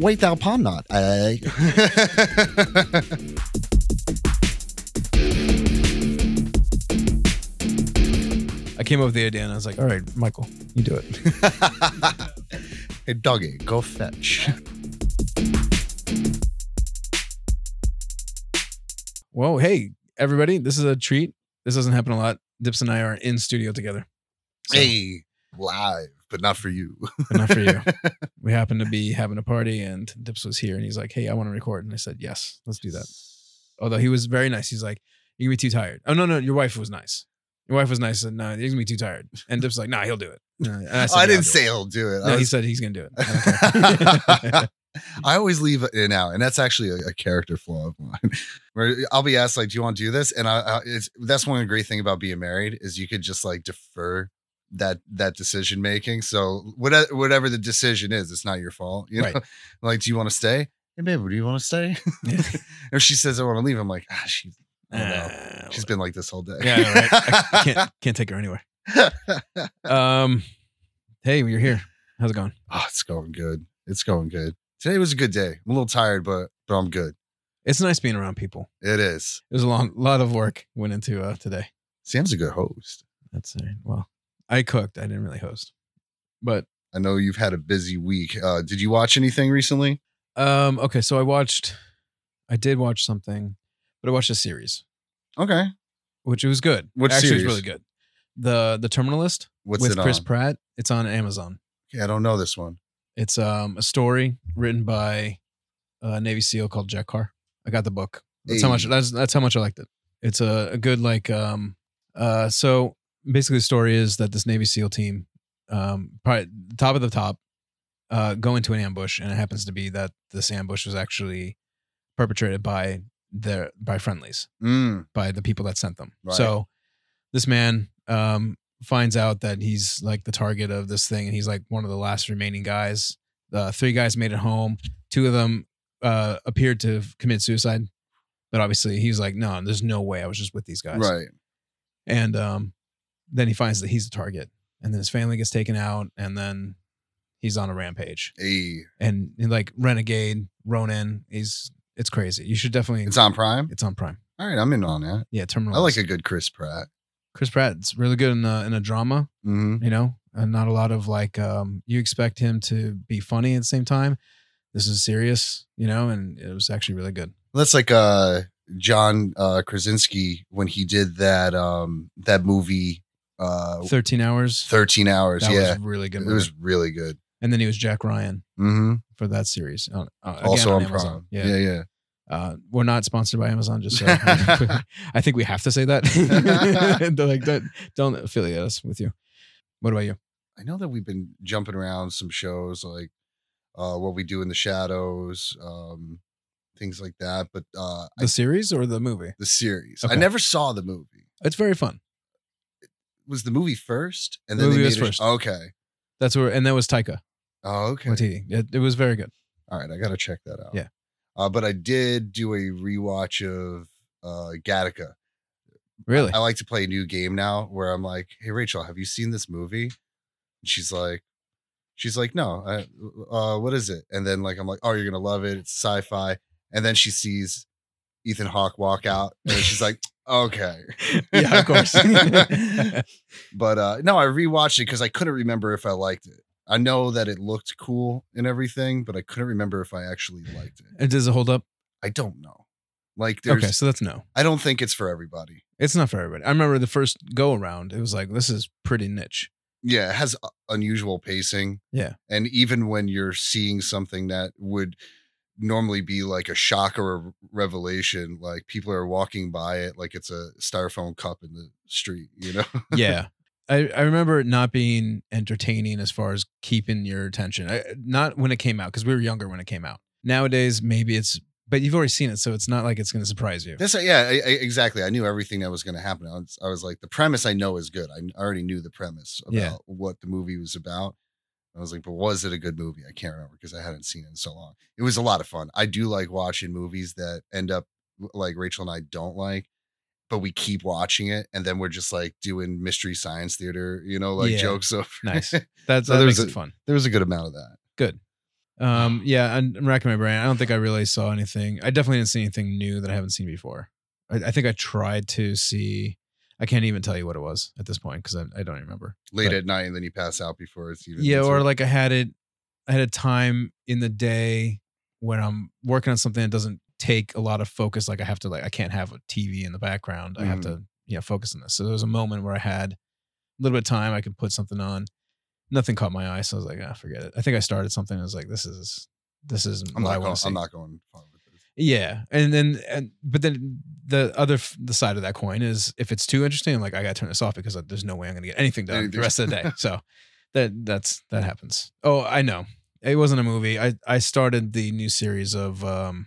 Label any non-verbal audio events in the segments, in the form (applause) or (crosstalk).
wait thou palm not. (laughs) I came up with the idea and I was like, all right, Michael, you do it. (laughs) hey, doggy, go fetch. Whoa, hey, everybody, this is a treat. This doesn't happen a lot. Dips and I are in studio together. So, Hey, live, but not for you. But not for you. (laughs) We happened to be having a party and Dips was here and he's like, hey, I want to record. And I said, yes, let's do that. Although he was very nice. He's like, you're to be too tired. Oh, no, no, your wife was nice. Your wife was nice. And no, he's to be too tired. And Dips was like, nah, he'll do it. And I, said, (laughs) I "Yeah, didn't say it." he'll do it. No, I, he said he's going to do it. I. (laughs) I always leave it in out, and that's actually a, a character flaw of mine. Where I'll be asked like, "Do you want to do this?" And I, I it's that's one of the great thing about being married is you could just like defer that that decision making. So whatever whatever the decision is, it's not your fault. You know, Right. (laughs) like, do you want to stay? Hey, babe, do you want to stay? Yeah. (laughs) if she says I want to leave, I'm like, ah, she. I don't know. Ah, She's been like this whole day. yeah, know, right? I (laughs) can't, can't take her anywhere. Um, hey, you're here. How's it going? oh, it's going good. It's going good. Today was a good day. I'm a little tired, but but I'm good. It's nice being around people. It is. There's a long lot of work went into uh, today. Sam's a good host. That's uh, well, I cooked. I didn't really host, but I know you've had a busy week. Uh, did you watch anything recently? um, okay. So I watched. I did watch something, but I watched a series, Okay. which it was good. What Actually, series? it was really good. The The Terminal List What's with it Chris on? Pratt. It's on Amazon. Yeah, I don't know this one. It's um a story written by a Navy SEAL called Jack Carr. I got the book. That's how much. That's that's how much I liked it. It's a, a good like um uh so basically the story is that this Navy SEAL team um probably top of the top uh go into an ambush and it happens to be that this ambush was actually perpetrated by their by friendlies Mm, by the people that sent them. Right. So this man um, finds out that he's like the target of this thing, and he's like one of the last remaining guys. Uh, three guys made it home. Two of them uh, appeared to commit suicide, but obviously he's like, no, there's no way. I was just with these guys. right. And um, then he finds that he's the target, and then his family gets taken out, and then he's on a rampage. Hey, And, and, like Renegade, Ronin, he's it's crazy. You should definitely. it's on Prime. It's on Prime. All right, I'm in on that. Yeah, Terminal. I like a good Chris Pratt. Chris Pratt's really good in a, in a drama, hmm you know, and not a lot of like um you expect him to be funny at the same time. This is serious, you know, and it was actually really good. That's like uh John uh Krasinski when he did that um that movie uh 13 hours. 13 hours. that yeah. was really good. It Movie. was really good. and then he was Jack Ryan hmm for that series. Uh, uh, again Also on Amazon. Prime. Yeah. Yeah, yeah. Uh, we're not sponsored by Amazon, just so (laughs) (laughs) I think we have to say that. (laughs) They're like, don't, don't affiliate us with you. What about you? I know that we've been jumping around some shows like uh what we do in the shadows, um things like that, but uh The I, series or the movie? the series. I never saw the movie. It's very fun. Was the movie first and The then movie they was made a- first. Okay. That's where, and that was Taika Oh, okay. Waititi. It, it was very good. All right, I got to check that out. Yeah. Uh, but I did do a rewatch of uh Gattaca. Really? I like to play a new game now where I'm like, "Hey Rachel, have you seen this movie?" And she's like she's like, "No. I, uh what is it?" And then like I'm like, "Oh, you're going to love it. It's sci-fi." And then she sees Ethan Hawke walk out and she's like, "Okay." (laughs) yeah, of course. (laughs) but uh no, I rewatched it cuz I couldn't remember if I liked it. I know that it looked cool and everything, but I couldn't remember if I actually liked it. And does it hold up? I don't know. Like there's okay, so that's no. I don't think it's for everybody. It's not for everybody. I remember the first go around, it was like, this is pretty niche. Yeah, it has unusual pacing. Yeah. And even when you're seeing something that would normally be like a shock or a revelation, like people are walking by it like it's a styrofoam cup in the street, you know? (laughs) Yeah. I, I remember it not being entertaining as far as keeping your attention. I, not when it came out, because we were younger when it came out. Nowadays, maybe it's, but you've already seen it, so it's not like it's going to surprise you. That's uh, yeah, I, I, exactly. I knew everything that was going to happen. I was, I was like, the premise I know is good. I already knew the premise about Yeah. what the movie was about. I was like, but was it a good movie? I can't remember because I hadn't seen it in so long. It was a lot of fun. I do like watching movies that end up like Rachel and I don't like, but we keep watching it, and then we're just like doing mystery science theater, you know, like Yeah. jokes (laughs) over. Nice. That's So that makes a- it fun. there was a good amount of that. Good. Um, yeah, I'm, I'm racking my brain. I don't think I really saw anything. I definitely didn't see anything new that I haven't seen before. I, I think I tried to see. I can't even tell you what it was at this point because I, I don't remember. Late But- at night, and then you pass out before it's even. Yeah, or like I had it. I had a time in the day when I'm working on something that doesn't take a lot of focus. Like I have to like I can't have a TV in the background. I have Mhm. to you know focus on this. So there was a moment where I had a little bit of time. I could put something on. Nothing caught my eye, so I was like, ah, forget it. I think I started something. I was like, this is this is. I'm not going. want to see. I'm not going far with this. Yeah, and then and but then the other f- the side of that coin is if it's too interesting, I'm like I got to turn this off because there's no way I'm going to get anything done the rest of the day. (laughs) So that that's that happens. Oh, I know. It wasn't a movie. I I started the new series of um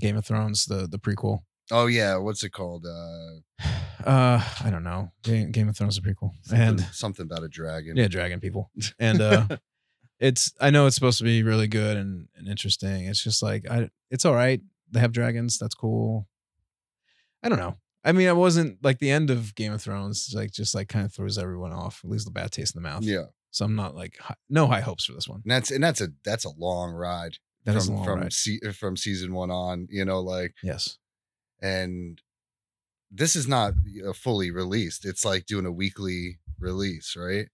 Game of Thrones, the the prequel. Oh yeah, what's it called? Uh, (sighs) Uh, I don't know. Game, Game of Thrones is a prequel, something, and something about a dragon. yeah, dragon people, (laughs) and uh, it's I know it's supposed to be really good and, and interesting. It's just like I, it's all right. They have dragons. That's cool. I don't know. I mean, I wasn't like the end of Game of Thrones. Like just like kind of throws everyone off. Leaves the bad taste in the mouth. yeah, So I'm not like hi- no high hopes for this one. and that's and that's a that's a long ride That from is a long from ride. se- from season one on. You know, like Yes. and this is not fully released. It's like doing a weekly release, right?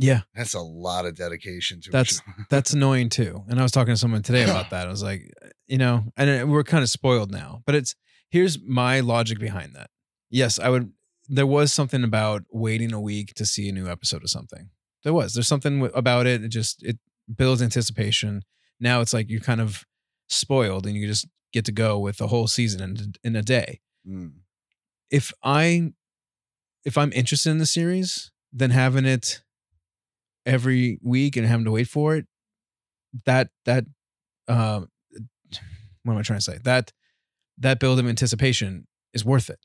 Yeah, That's a lot of dedication to. That's- (laughs) that's annoying too. And I was talking to someone today about (clears throat) that. I was like, you know, and we're kind of spoiled now. But it's here's my logic behind that. Yes, I would. There was something about waiting a week to see a new episode of something. There was. There's something about it. It just it builds anticipation. Now it's like you're kind of spoiled, and you just get to go with the whole season in in a day. Mm. If I if I'm interested in the series, then having it every week and having to wait for it, that that uh, what am I trying to say? That that build of anticipation is worth it.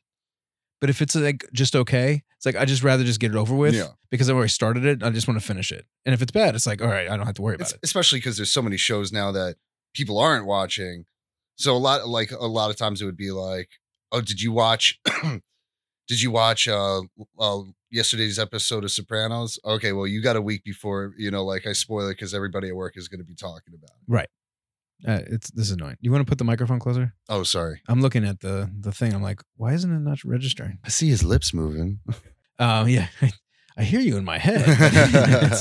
But if it's like just okay, it's like I just rather just get it over with Yeah. because I've already started it. I just want to finish it. And if it's bad, it's like all right, I don't have to worry about it. especially because there's so many shows now that people aren't watching. So a lot, like a lot of times, it would be like, "Oh, did you watch? (clears throat) did you watch uh, uh yesterday's episode of Sopranos? Okay, well, you got a week before you know, like I spoil it because everybody at work is going to be talking about it. Right. Uh, it's this is annoying. You want to put the microphone closer? Oh, sorry. I'm looking at the the thing. I'm like, why isn't it not registering? I see his lips moving. (laughs) Um, yeah, (laughs) I hear you in my head. (laughs)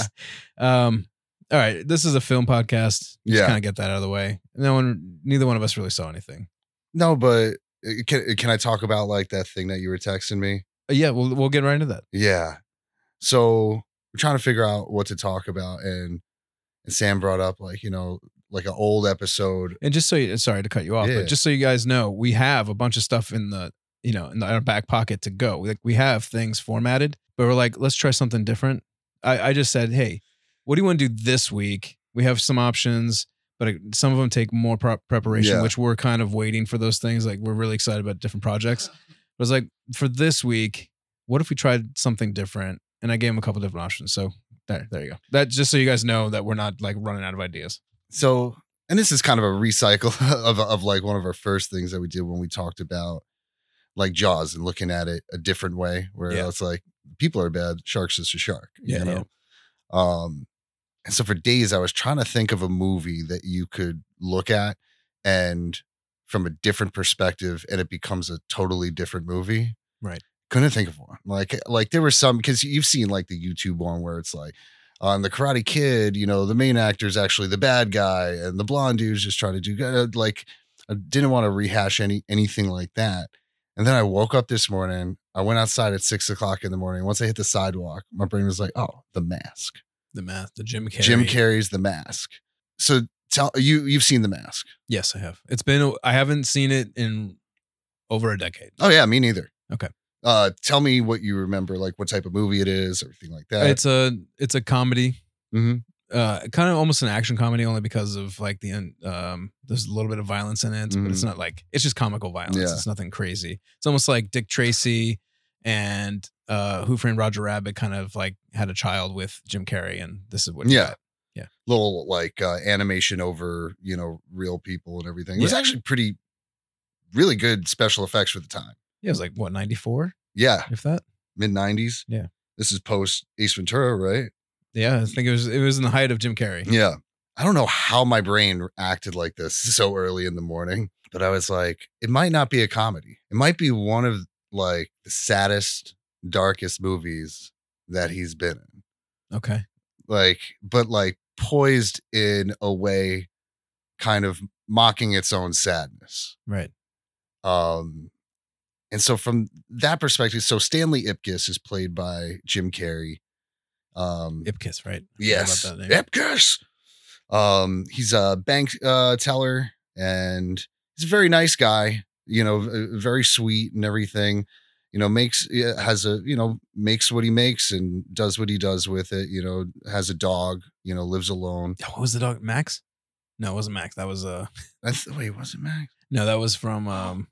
Um, all right, this is a film podcast. Just Yeah. kind of get that out of the way. No one, neither one of us really saw anything. No, but can can I talk about like that thing that you were texting me? Uh, yeah, we'll we'll get right into that. Yeah. So we're trying to figure out what to talk about, and and Sam brought up like you know like an old episode. And just so you, sorry to cut you off, Yeah. but just so you guys know, we have a bunch of stuff in the you know in, the, in our back pocket to go. Like we have things formatted, but we're like, let's try something different. I, I just said, hey, what do you want to do this week? We have some options, but some of them take more prep preparation, Yeah. which we're kind of waiting for those things. Like we're really excited about different projects. I was like, for this week, what if we tried something different? And I gave him a couple different options. So there, there you go. That just so you guys know that we're not like running out of ideas. So and this is kind of a recycle (laughs) of of like one of our first things that we did when we talked about like Jaws and looking at it a different way, where Yeah. it's like people are bad, sharks is a shark. Yeah, you know. Um, and so for days I was trying to think of a movie that you could look at and from a different perspective, and it becomes a totally different movie. Right. Couldn't think of one. Like like there were some because you've seen like the YouTube one where it's like on the Karate Kid, you know, the main actor is actually the bad guy, and the blonde dude's just trying to do good. Uh, like, I didn't want to rehash any anything like that. And then I woke up this morning. I went outside at six o'clock in the morning. Once I hit the sidewalk, my brain was like, "Oh, the mask." The math, the Jim Carrey. Jim Carrey's the mask. So tell you you've seen the mask. Yes, I have. It's been I haven't seen it in over a decade. Oh yeah, me neither. Okay. Uh, tell me what you remember, like what type of movie it is, everything like that. it's a it's a comedy. Mhm. Uh, kind of almost an action comedy, only because of like the um. There's a little bit of violence in it, but it's not like it's just comical violence. Yeah. It's nothing crazy. It's almost like Dick Tracy and uh, Who Framed Roger Rabbit kind of like had a child with Jim Carrey, and this is what Yeah. got. little like uh, animation over you know real people and everything. It was actually pretty, really good special effects for the time. Yeah, it was like what ninety four, Yeah, if that. mid '90s. Yeah. this is post Ace Ventura, right? Yeah, I think it was it was in the height of Jim Carrey. Yeah. I don't know how my brain acted like this (laughs) so early in the morning, but I was like, it might not be a comedy. It might be one of like the saddest, darkest movies that he's been in. Okay. Like, but like poised in a way kind of mocking its own sadness. Right. Um, and so from that perspective, so Stanley Ipkiss is played by Jim Carrey. Um, Ipkiss, right? Yes, name. Ipkiss. Um, he's a bank uh, teller, and he's a very nice guy. You know, very sweet and everything. You know, makes has a you know makes what he makes and does what he does with it. You know, has a dog. You know, lives alone. What was the dog? Max? No, it wasn't Max. That was uh I th- wait, was it Max? no, that was from um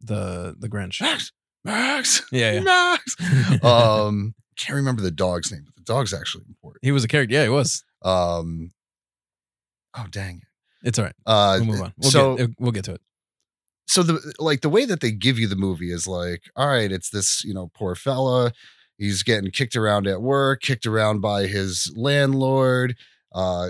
the the Grinch. Max, Max, Yeah, yeah. Max. (laughs) um, can't remember the dog's name, but the dog's actually important. he was a character. Yeah, he was. Um, oh dang it. It's all right. Uh, We'll move on. We'll so get we'll get to it. So the like the way that they give you the movie is like, all right, it's this you know poor fella. He's getting kicked around at work, kicked around by his landlord. Uh,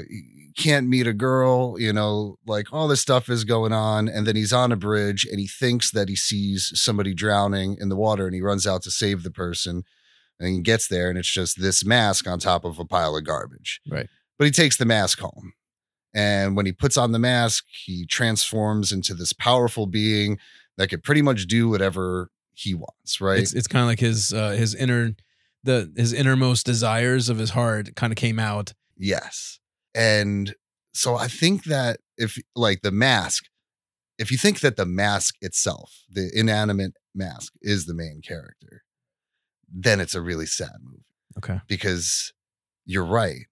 can't meet a girl, you know, like all this stuff is going on. And then he's on a bridge and he thinks that he sees somebody drowning in the water and he runs out to save the person. And he gets there and it's just this mask on top of a pile of garbage. Right. But he takes the mask home. And when he puts on the mask, he transforms into this powerful being that could pretty much do whatever he wants, right? It's it's kind of like his uh his inner the his innermost desires of his heart kind of came out. Yes. And so I think that if like the mask, if you think that the mask itself, the inanimate mask is the main character, then it's a really sad movie Okay. because you're right.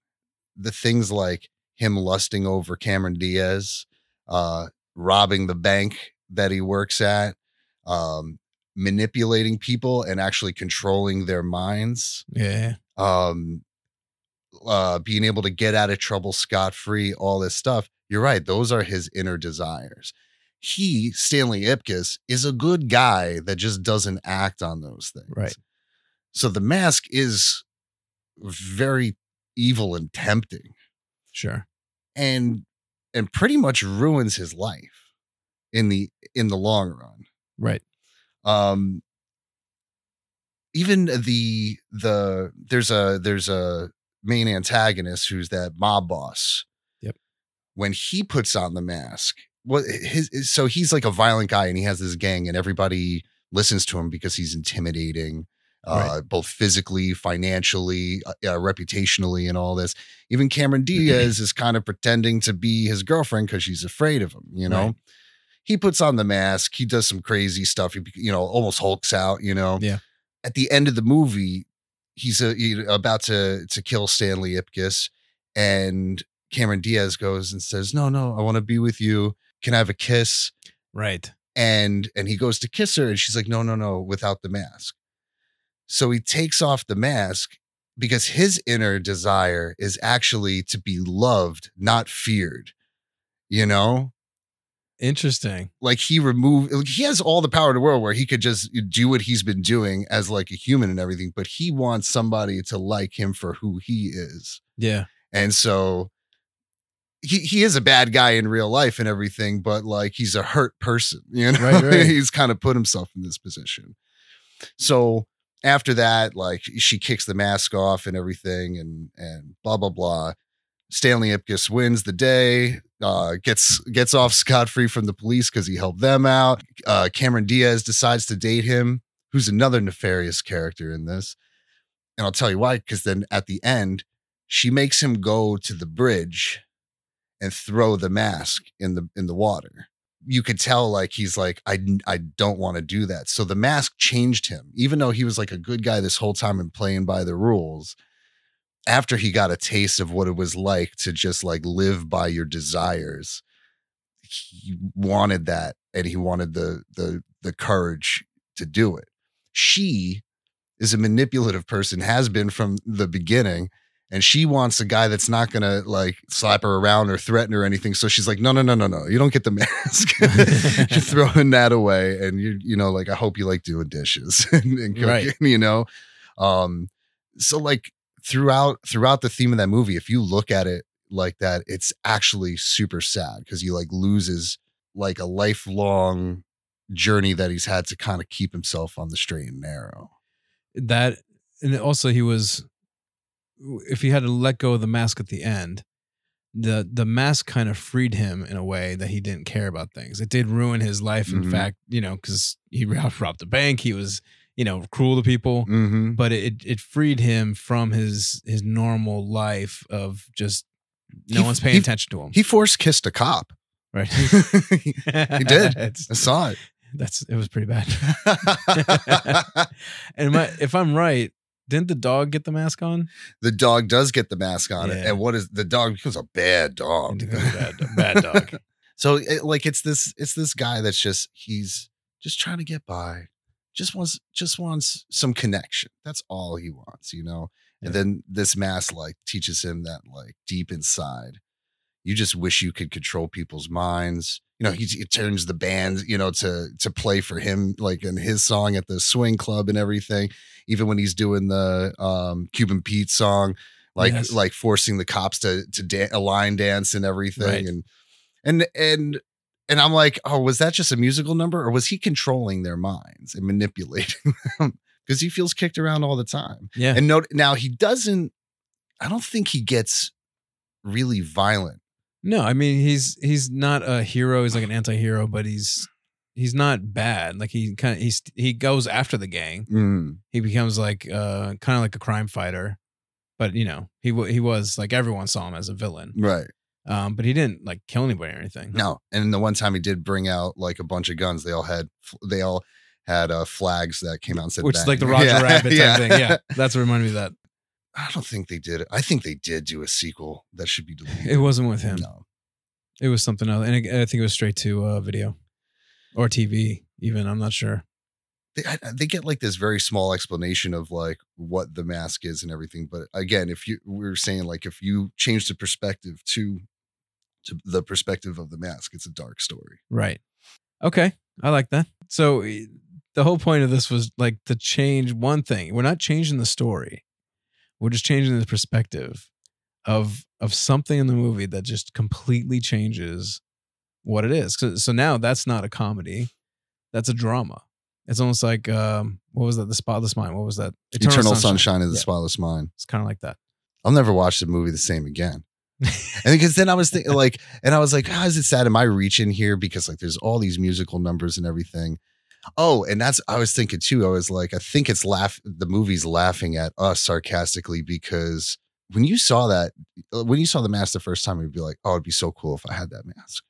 The things like him lusting over Cameron Diaz, uh, robbing the bank that he works at, um, manipulating people and actually controlling their minds. Yeah. um uh being able to get out of trouble scot free all this stuff. You're right those are his inner desires. He stanley ipkiss is a good guy that just doesn't act on those things. Right. so the mask is very evil and tempting Sure. and and pretty much ruins his life in the in the long run Right. um even the the there's a there's a main antagonist who's that mob boss Yep. when he puts on the mask what his his- so he's like a violent guy and he has this gang and everybody listens to him because he's intimidating uh both physically financially uh, uh, reputationally and all this. Even cameron diaz is kind of pretending to be his girlfriend because she's afraid of him you know? Right. he puts on the mask. He does some crazy stuff. He you know almost hulks out you know? Yeah. at the end of the movie he's uh he- about to to kill stanley ipkiss and cameron diaz goes and says no no i want to be with you. Can i have a kiss? Right. and and he goes to kiss her and she's like no no no without the mask so he takes off the mask because his inner desire is actually to be loved not feared you know Interesting. like he removed like he has all the power in the world where he could just uh, do what he's been doing as like a human and everything but he wants somebody to like him for who he is Yeah. and so he he is a bad guy in real life and everything but like he's a hurt person (laughs) you know Right, right. he's kind of put himself in this position so after that like she kicks the mask off and everything and and blah blah blah. Stanley ipkiss wins the day uh gets gets off scot-free from the police because he helped them out. Uh cameron diaz decides to date him who's another nefarious character in this. And i'll tell you why because then at the end she makes him go to the bridge and throw the mask in the in the water you could tell like he's like i i don't want to do that. So the mask changed him. Even though he was like a good guy this whole time and playing by the rules after he got a taste of what it was like to just like live by your desires he wanted that and he wanted the the the courage to do it. She is a manipulative person has been from the beginning and she wants a guy that's not gonna like slap her around or threaten her or anything. So she's like, no, no, no, no, no, you don't get the (laughs) mask. (laughs) You're throwing that away, and you, you know, like I hope you like doing dishes (laughs) and, and cooking, Right. you know. Um, so like throughout throughout the theme of that movie, if you look at it like that, it's actually super sad because he like loses like a lifelong journey that he's had to kind of keep himself on the straight and narrow. that and also he was if he had to let go of the mask at the end the the mask kind of freed him in a way that he didn't care about things it did ruin his life in Mhm. fact you know because he robbed, (laughs) robbed the bank he was you know cruel to people Mm-hmm. but it it freed him from his his normal life of just no He- one's paying he- attention to him He forced kissed a cop. right (laughs) he did. It's- I saw it. that's it was pretty bad (laughs) and my, if i'm right didn't the dog get the mask on the dog does get the mask on Yeah. and what is the dog becomes a bad dog. A bad- bad dog. (laughs) so it, like it's this it's this guy that's just he's just trying to get by, just wants just wants some connection. That's all he wants, you know. And Yeah. then this mask like teaches him that like deep inside, you just wish you could control people's minds. You know, he, he turns the band, you know, to to play for him, like in his song at the swing club and everything. Even when he's doing the um, Cuban Pete song, like Yes. like forcing the cops to to da- a line dance and everything, Right. and and and and I'm like, oh, was that just a musical number, or was he controlling their minds and manipulating (laughs) them? Because he feels kicked around all the time. yeah And note now he doesn't. I don't think he gets really violent. No, I mean he's he's not a hero. He's like an anti-hero, but he's he's not bad. Like he kind of he's he goes after the gang. Mm, He becomes like uh kind of like a crime fighter, but you know he he was like everyone saw him as a villain. right. Um, but he didn't like kill anybody or anything. No. And the one time he did bring out like a bunch of guns, they all had they all had uh, flags that came out and said, which is like the (laughs) Roger Yeah, Rabbit type yeah. thing. Yeah, that's what reminded me of that. I don't think they did. I think they did do a sequel that should be deleted. It wasn't with him. No. It was something else, and I think it was straight to uh, video or TV. Even I'm not sure. they, I- they get like this very small explanation of like what the mask is and everything. But again, if you we were saying like if you change the perspective to to the perspective of the mask, it's a dark story. Right. Okay. I like that. So eh, the whole point of this was like to change one thing. We're not changing the story. We're just changing the perspective of of something in the movie that just completely changes what it is. So, so now that's not a comedy. That's a drama. It's almost like um what was that? The Spotless Mind. What was that? Eternal, Sunshine, of the Yeah. Spotless Mind. It's kind of like that. I'll never watch the movie the same again. (laughs) and because then I was thinking like, and I was like, how is it sad? Am I reaching here? Because like there's all these musical numbers and everything. Oh, and that's I was thinking too. I was like, I think it's laugh the movie's laughing at us sarcastically because when you saw that, uh, when you saw the mask the first time, you'd be like, oh, it'd be so cool if I had that mask.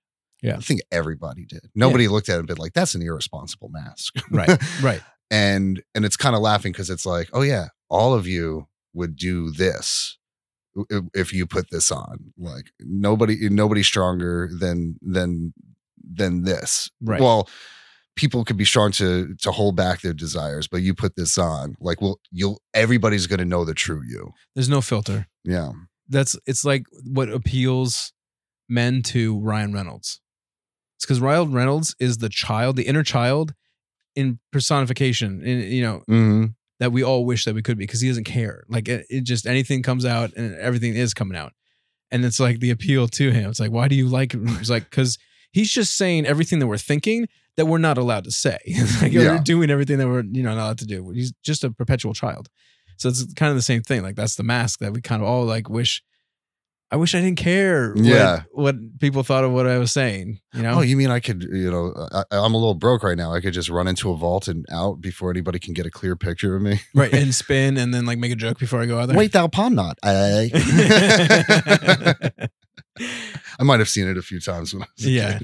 Yeah. I think everybody did. Nobody looked at it and been like, that's an irresponsible mask. Right. Right. (laughs) and and it's kind of laughing because it's like oh yeah all of you would do this if, if you put this on like nobody nobody's stronger than than than this Right. well people could be strong to to hold back their desires but you put this on like well you'll everybody's gonna know the true you There's no filter. yeah that's it's like what appeals men to Ryan Reynolds. It's because Ryan Reynolds is the child, the inner child in personification, in you know, mm-hmm. that we all wish that we could be because he doesn't care. Like it, it just anything comes out and everything is coming out. And it's like the appeal to him. It's like, why do you like him? It's like, because he's just saying everything that we're thinking that we're not allowed to say. (laughs) Like Yeah. we're doing everything that we're, you know, not allowed to do. He's just a perpetual child. So it's kind of the same thing. Like that's the mask that we kind of all like wish. I wish I didn't care. What, Yeah. What people thought of what I was saying. You know. oh you mean i could you know I, i'm a little broke right now i could just run into a vault and out before anybody can get a clear picture of me (laughs) right. And (laughs) spin and then like make a joke before I go out there. wait thou palm not eh? I might have seen it a few times when I was Yeah.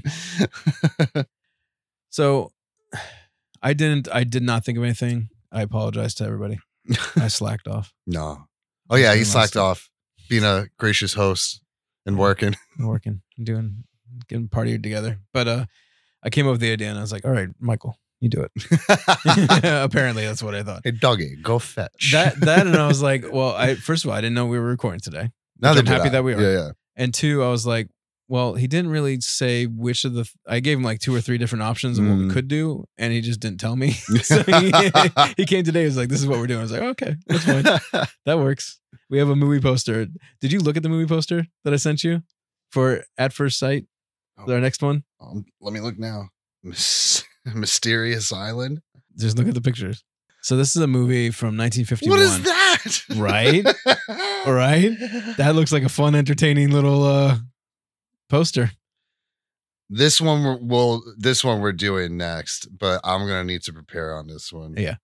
So (sighs) I didn't I did not think of anything. I apologize to everybody. I (laughs) slacked off. no. Oh yeah, he slacked stuff. off being a gracious host and working. (laughs) Working. Doing getting partied together. But uh I came up with the idea and I was like, all right, Michael, you do it. (laughs) Apparently that's what I thought. hey doggy, go fetch. That that and I was like, well, I first of all, I didn't know we were recording today. now I'm happy that we are. Yeah, yeah. And two, I was like, well, he didn't really say which of the I gave him like two or three different options of what we Mm. could do, and he just didn't tell me. (laughs) (laughs) so he, he came today, he was like, This is what we're doing. I was like, okay, that's fine. (laughs) that works. we have a movie poster. Did you look at the movie poster that I sent you for At First Sight? Oh. Our next one. Um, let me look now. Mysterious Island. Just look at the pictures. So this is a movie from 1951. What is that? Right? Right. That looks like a fun, entertaining little uh poster. This one we're, well, this one we're doing next, but I'm gonna need to prepare on this one. Yeah.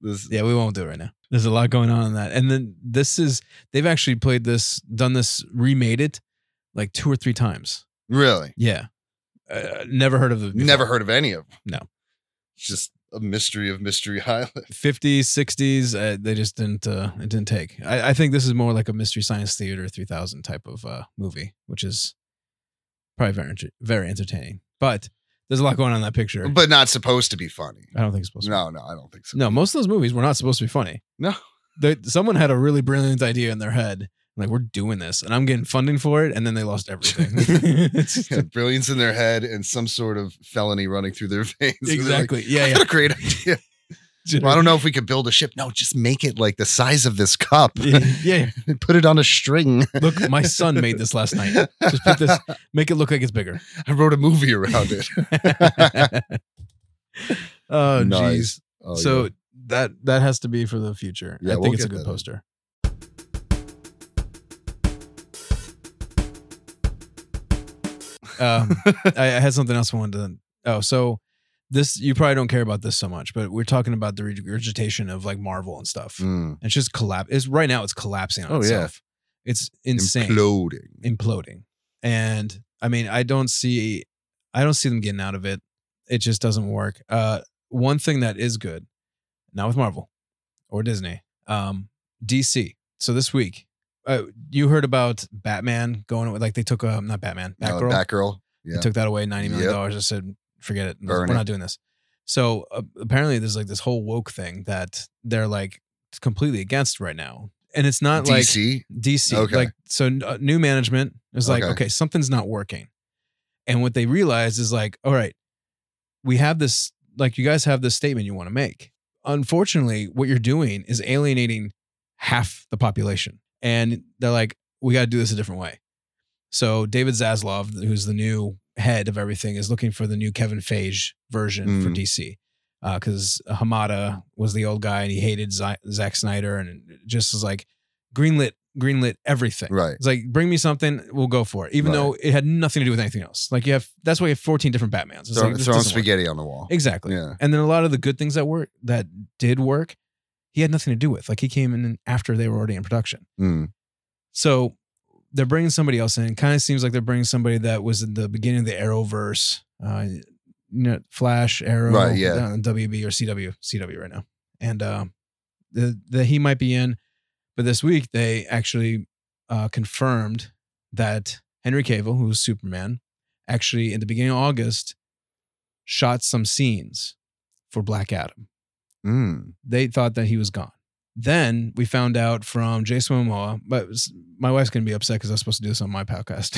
This, Yeah, we won't do it right now. There's a lot going on in that. And then this is they've actually played this, done this, remade it like two or three times. really. Yeah. Uh, never heard of it. before. Never heard of any of them. No. It's just a mystery of Mystery (laughs) Island. 50s, 60s, uh, they just didn't uh it didn't take. I, I think this is more like a mystery science theater 3000 type of uh movie, which is probably very very entertaining. But there's a lot going on in that picture. But not supposed to be funny. I don't think it's supposed to. No, no, I don't think so. No, most of those movies were not supposed to be funny. No. They, someone had a really brilliant idea in their head. Like, we're doing this, and I'm getting funding for it, and then they lost everything. (laughs) It's- Yeah, brilliance in their head and some sort of felony running through their veins. (laughs) They're like, exactly. yeah, yeah. a great idea. Well, I don't know if we could build a ship. No, just make it like the size of this cup. (laughs) yeah, yeah. (laughs) Put it on a string. Look, my son made this last night. Just put this, (laughs) make it look like it's bigger. I wrote a movie around it. oh, jeez. Nice. Oh, so yeah. that that has to be for the future. Yeah, I we'll think it's a good that in. poster. um, I, I had something else I wanted to. Oh, so this you probably don't care about this so much, but we're talking about the regurgitation of like Marvel and stuff. Mm. It's just collapse. It's right now. It's collapsing on Oh, yeah. itself. It's insane, imploding. imploding. And I mean, I don't see, I don't see them getting out of it. It just doesn't work. Uh, one thing that is good, not with Marvel or Disney, um, DC. So this week, uh, you heard about Batman going with like they took um not Batman, Batgirl. Batgirl. They Yeah. took that away, ninety million Yep. dollars. I said, forget it. Burn We're it. not doing this. So uh, apparently, there's like this whole woke thing that they're like completely against right now, and it's not like DC. DC. Okay. Like so, uh, new management is like, Okay. okay, something's not working, and what they realize is like, all right, we have this. Like, you guys have this statement you want to make. Unfortunately, what you're doing is alienating half the population, and they're like, we got to do this a different way. So David Zaslav, who's the new head of everything, is looking for the new Kevin Feige version for Mm. DC because Hamada was the old guy and he hated Z- Zack Snyder and just was like greenlit, greenlit everything. Right. It's like bring me something, we'll go for it, even Right. though it had nothing to do with anything else. Like you have that's why you have fourteen different Batmans. It's Throw, like, throwing doesn't work. spaghetti on the wall. Exactly. Yeah. And then a lot of the good things that work that did work, he had nothing to do with. Like he came in after they were already in production. Mm. So they're bringing somebody else in. Kind of seems like they're bringing somebody that was in the beginning of the Arrowverse, uh, you know, Flash, Arrow, Right, yeah. uh, WB or CW, CW right now, and um, the the he might be in. But this week they actually uh, confirmed that Henry Cavill, who's Superman, actually in the beginning of August shot some scenes for Black Adam Mm. they thought that he was gone. Then we found out from Jason Momoa, but s- my wife's gonna be upset because I was supposed to do this on my podcast.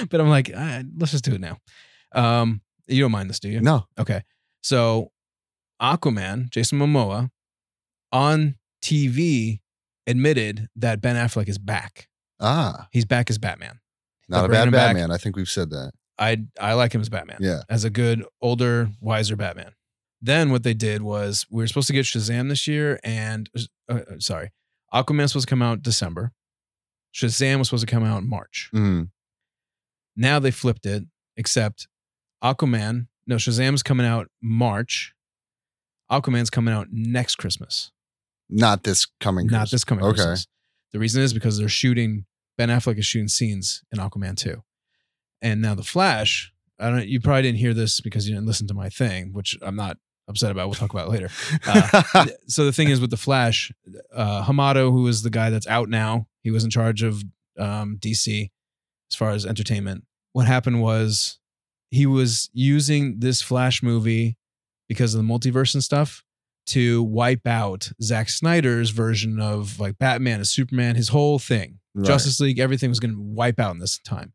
(laughs) but I'm like, "Ah, let's just do it now. Um, you don't mind this, do you? No. Okay. So Aquaman, Jason Momoa, on TV admitted that Ben Affleck is back. Ah, He's back as Batman. not a bringing bad him back. Batman. I think we've said that. I I like him as Batman. Yeah. As a good, older, wiser Batman. Then what they did was we were supposed to get Shazam this year, and uh, uh, sorry, Aquaman was supposed to come out December. Shazam was supposed to come out in March. Mm. Now they flipped it, except Aquaman. No, Shazam's coming out March. Aquaman's coming out next Christmas, Not this coming. not Christmas. this coming Okay. Christmas. The reason is because they're shooting. Ben Affleck is shooting scenes in Aquaman 2. And now the Flash. I don't. You probably didn't hear this because you didn't listen to my thing, which I'm not upset about. We'll talk about it later. (laughs) Uh, so the thing is with the Flash, uh, Hamada, who is the guy that's out now, he was in charge of um, DC as far as entertainment. What happened was he was using this Flash movie because of the multiverse and stuff to wipe out Zack Snyder's version of like Batman and Superman, his whole thing. Right. Justice League, everything was going to wipe out in this time.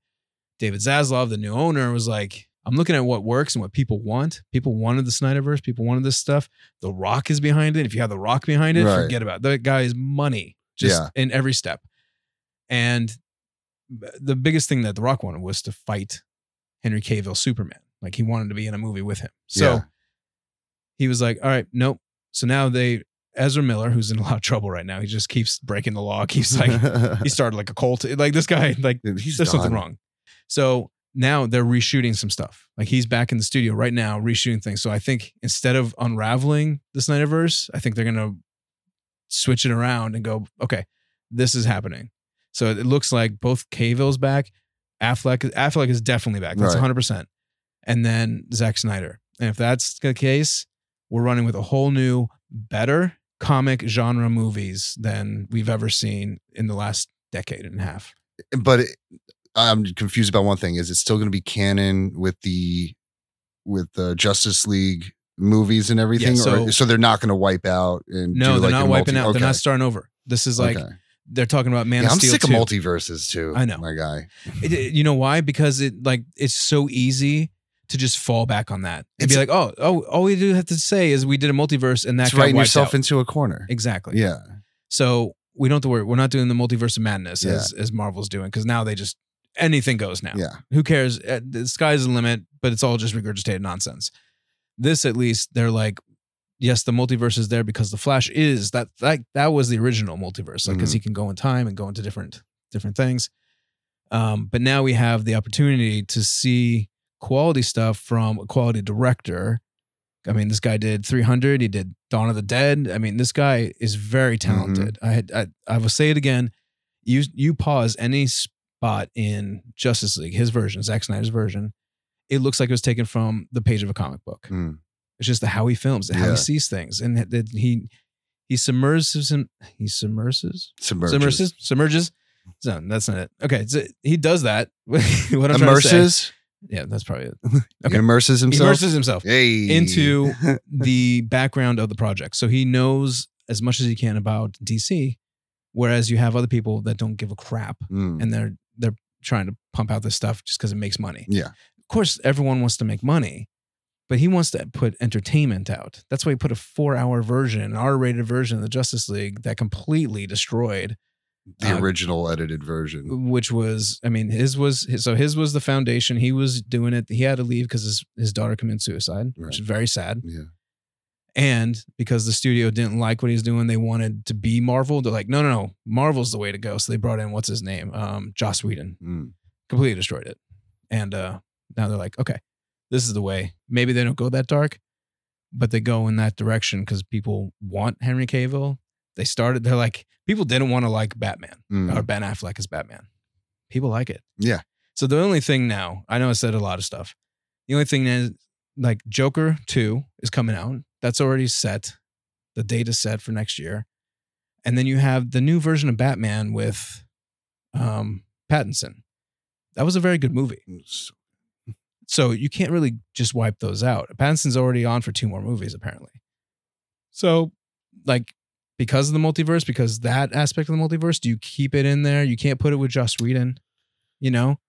David Zaslav, the new owner, was like, I'm looking at what works and what people want. People wanted the Snyderverse. People wanted this stuff. The Rock is behind it. If you have The Rock behind it, Right. forget about it. That guy is money. just Yeah. in every step. And the biggest thing that The Rock wanted was to fight Henry Cavill Superman. Like he wanted to be in a movie with him. So Yeah. he was like, all right, nope. So now they, Ezra Miller, who's in a lot of trouble right now, he just keeps breaking the law, keeps like, he (laughs) started like a cult. Like this guy, like Dude, he's there's something wrong. So now they're reshooting some stuff. Like he's back in the studio right now, reshooting things. So I think instead of unraveling the Snyderverse, I think they're gonna switch it around and go, okay, this is happening. So it looks like both Cavill's back, Affleck, Affleck is definitely back. That's Right. 100. percent And then Zack Snyder. And if that's the case, we're running with a whole new, better comic genre movies than we've ever seen in the last decade and a half. But it, I'm confused about one thing. Is it still going to be canon with the with the Justice League movies and everything? so- or, so they're not going to wipe out and No, do they're like not wiping multi- out. They're not starting over. This is like Okay. they're talking about Man Yeah, of I'm Steel sick 2. of multiverses too. I know. my guy. It- you know why? Because it like it's so easy to just fall back on that and be like, oh, oh, all we do have to say is we did a multiverse and that It's got writing yourself out. into a corner. exactly. Yeah, So we don't have to worry. We're not doing the multiverse of madness Yeah. as as Marvel's doing because now they just anything goes now. yeah. Who cares? Uh, The sky's the limit, but it's all just regurgitated nonsense. This at least they're like, yes, the multiverse is there because the Flash is that that that was the original multiverse, like because Mhm. he can go in time and go into different different things. Um, but now we have the opportunity to see quality stuff from a quality director. I mean, this guy did 300. He did Dawn of the Dead. I mean, this guy is very talented. I had I, I will say it again. You you pause any spot in Justice League, his version, Zack Snyder's version, it looks like it was taken from the page of a comic book. Mm. It's just the how he films, and how he sees things, and that he he submerges him. He submerses, Submerges. submerses, submerges. So that's not it. Okay, so he does that. (laughs) what I'm trying to say. Immerses. Yeah, that's probably it. (laughs) He Okay. immerses He himself. immerses himself Hey. into (laughs) the background of the project. So he knows as much as he can about DC, whereas you have other people that don't give a crap Mm. and they're they're trying to pump out this stuff just because it makes money. Yeah. Of course, everyone wants to make money, but he wants to put entertainment out. That's why he put a four-hour version, an R-rated version of the Justice League that completely destroyed. the uh, original edited version. Which was, I mean, his was his, so his was the foundation. He was doing it. He had to leave because his his daughter committed suicide, Right. which is very sad. Yeah. And because the studio didn't like what he's doing, they wanted to be Marvel. They're like, no, no, no, Marvel's the way to go. So they brought in what's his name, um, Joss Whedon, Mm. completely destroyed it. And uh, now they're like, okay, this is the way. Maybe they don't go that dark, but they go in that direction because people want Henry Cavill. They started. They're like, people didn't want to like Batman Mm. or Ben Affleck as Batman. People like it. Yeah. So the only thing now, I know I said a lot of stuff. The only thing is, like Joker Two is coming out. That's already set. The date is set for next year, and then you have the new version of Batman with um, Pattinson. That was a very good movie. So- So you can't really just wipe those out. Pattinson's already on for two more movies, apparently. So, like, because of the multiverse, because that aspect of the multiverse, do you keep it in there? You can't put it with Joss Whedon. You know,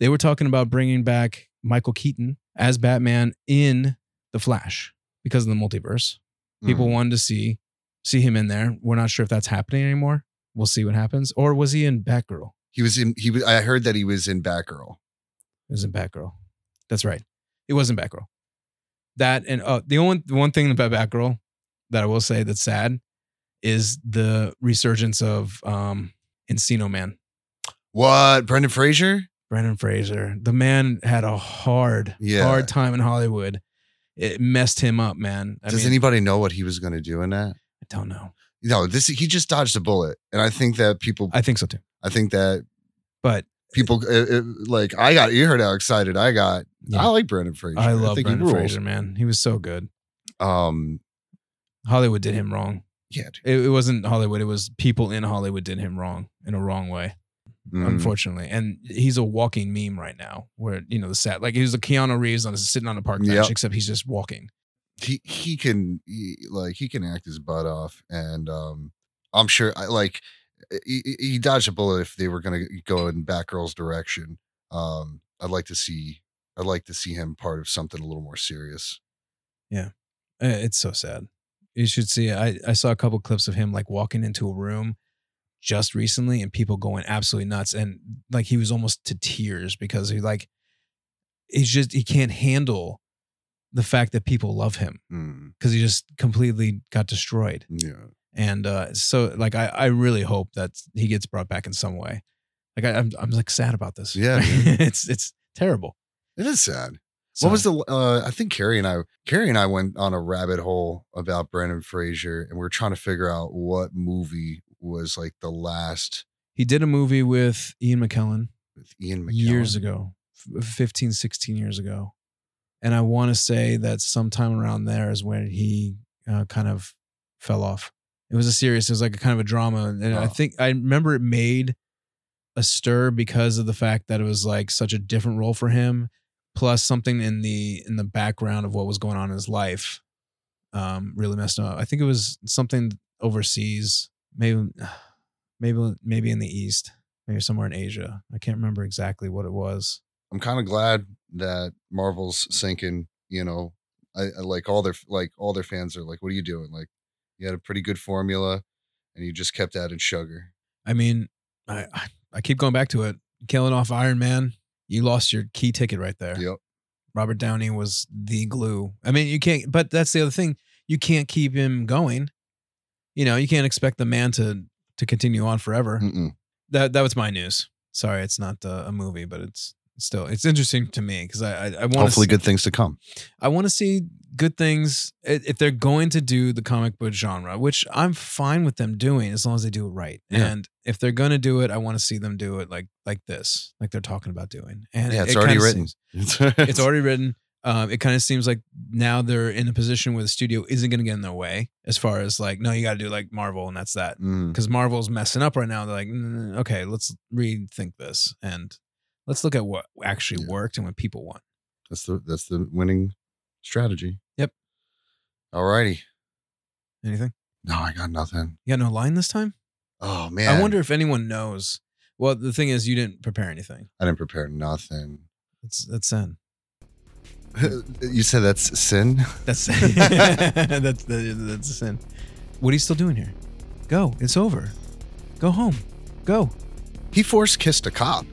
they were talking about bringing back Michael Keaton as Batman in the Flash because of the multiverse. People Mm. wanted to see see him in there. We're not sure if that's happening anymore. We'll see what happens. Or was he in Batgirl? He was in. He was. I heard that he was in Batgirl. It was in Batgirl. That's right. It wasn't Batgirl. That and uh, the only the one thing about Batgirl that I will say that's sad is the resurgence of um Encino Man. What? Brendan Fraser? Brendan Fraser. The man had a hard, Yeah. hard time in Hollywood. It messed him up, man. I Does mean, anybody know what he was going to do in that? I don't know. No, this he just dodged a bullet, and I think that people. I think so too. I think that But people uh, uh, like I got. You heard how excited I got. Yeah. I like Brendan Fraser. I love think Brendan he. Fraser, man. He was so good. Um. Hollywood did him wrong. Yeah. It, it wasn't Hollywood. It was people in Hollywood did him wrong in a wrong way. Mm. unfortunately. And he's a walking meme right now, where you know the set like he was a Keanu Reeves on sitting on a park bench, Yep. except he's just walking. he he can he, like he can act his butt off and um i'm sure I, like he, he- he dodged a bullet if they were going to go in batgirl's direction um i'd like to see i'd like to see him part of something a little more serious Yeah, It's so sad. You should see. I I saw a couple clips of him like walking into a room just recently and people going absolutely nuts and like he was almost to tears because he like he's just he can't handle the fact that people love him Mm, because he just completely got destroyed yeah. and uh so like i i really hope that he gets brought back in some way like I, i'm i'm like sad about this Yeah, (laughs) it's it's terrible It is sad. So- What was the? Uh, I think Carrie and I, Carrie and I went on a rabbit hole about Brendan Fraser, and we are trying to figure out what movie was like the last he did a movie with ian mckellen with Ian McKellen. years ago f- 15 16 years ago and i want to say that sometime around there is when he uh, kind of fell off it was a serious it was like a kind of a drama and i Oh. think i remember it made a stir because of the fact that it was like such a different role for him plus something in the in the background of what was going on in his life um really messed him up i think it was something overseas maybe (sighs) maybe maybe in the east maybe somewhere in asia i can't remember exactly what it was I'm kind of glad that Marvel's sinking. You know, I, I like all their like all their fans are like, "What are you doing?" Like, you had a pretty good formula, and you just kept adding sugar. I mean, I I- I keep going back to it. Killing off Iron Man, you lost your key ticket right there. Yep. Robert Downey was the glue. I mean, you can't. But that's the other thing. You can't keep him going. You know, you can't expect the man to to continue on forever. Mm-mm. That that was my news. Sorry, it's not uh, a movie, but it's still it's interesting to me because I I, I want Hopefully, good things to come. I want to see good things if they're going to do the comic book genre, which I'm fine with them doing as long as they do it right. Yeah. And if they're going to do it, I want to see them do it like like this, like they're talking about doing. And Yeah, it- it's it already written. seems- it's already written. Um, it kind of seems like now they're in a position where the studio isn't going to get in their way as far as like, no, you got to do like Marvel, and that's that. Mm, Because Marvel's messing up right now. They're like, "Mm, okay, let's rethink this and let's look at what actually Yeah. worked and what people want. that's the that's the winning strategy. Yep. All righty. Anything? No, I got nothing. You got no line this time? Oh man, I wonder if anyone knows. Well, the thing is, you didn't prepare anything. I didn't prepare nothing. That's that's sin. (laughs) you said that's sin. (laughs) That's (laughs) that's that- that's a sin. What are you still doing here? Go. It's over. Go home. Go. He force kissed a cop.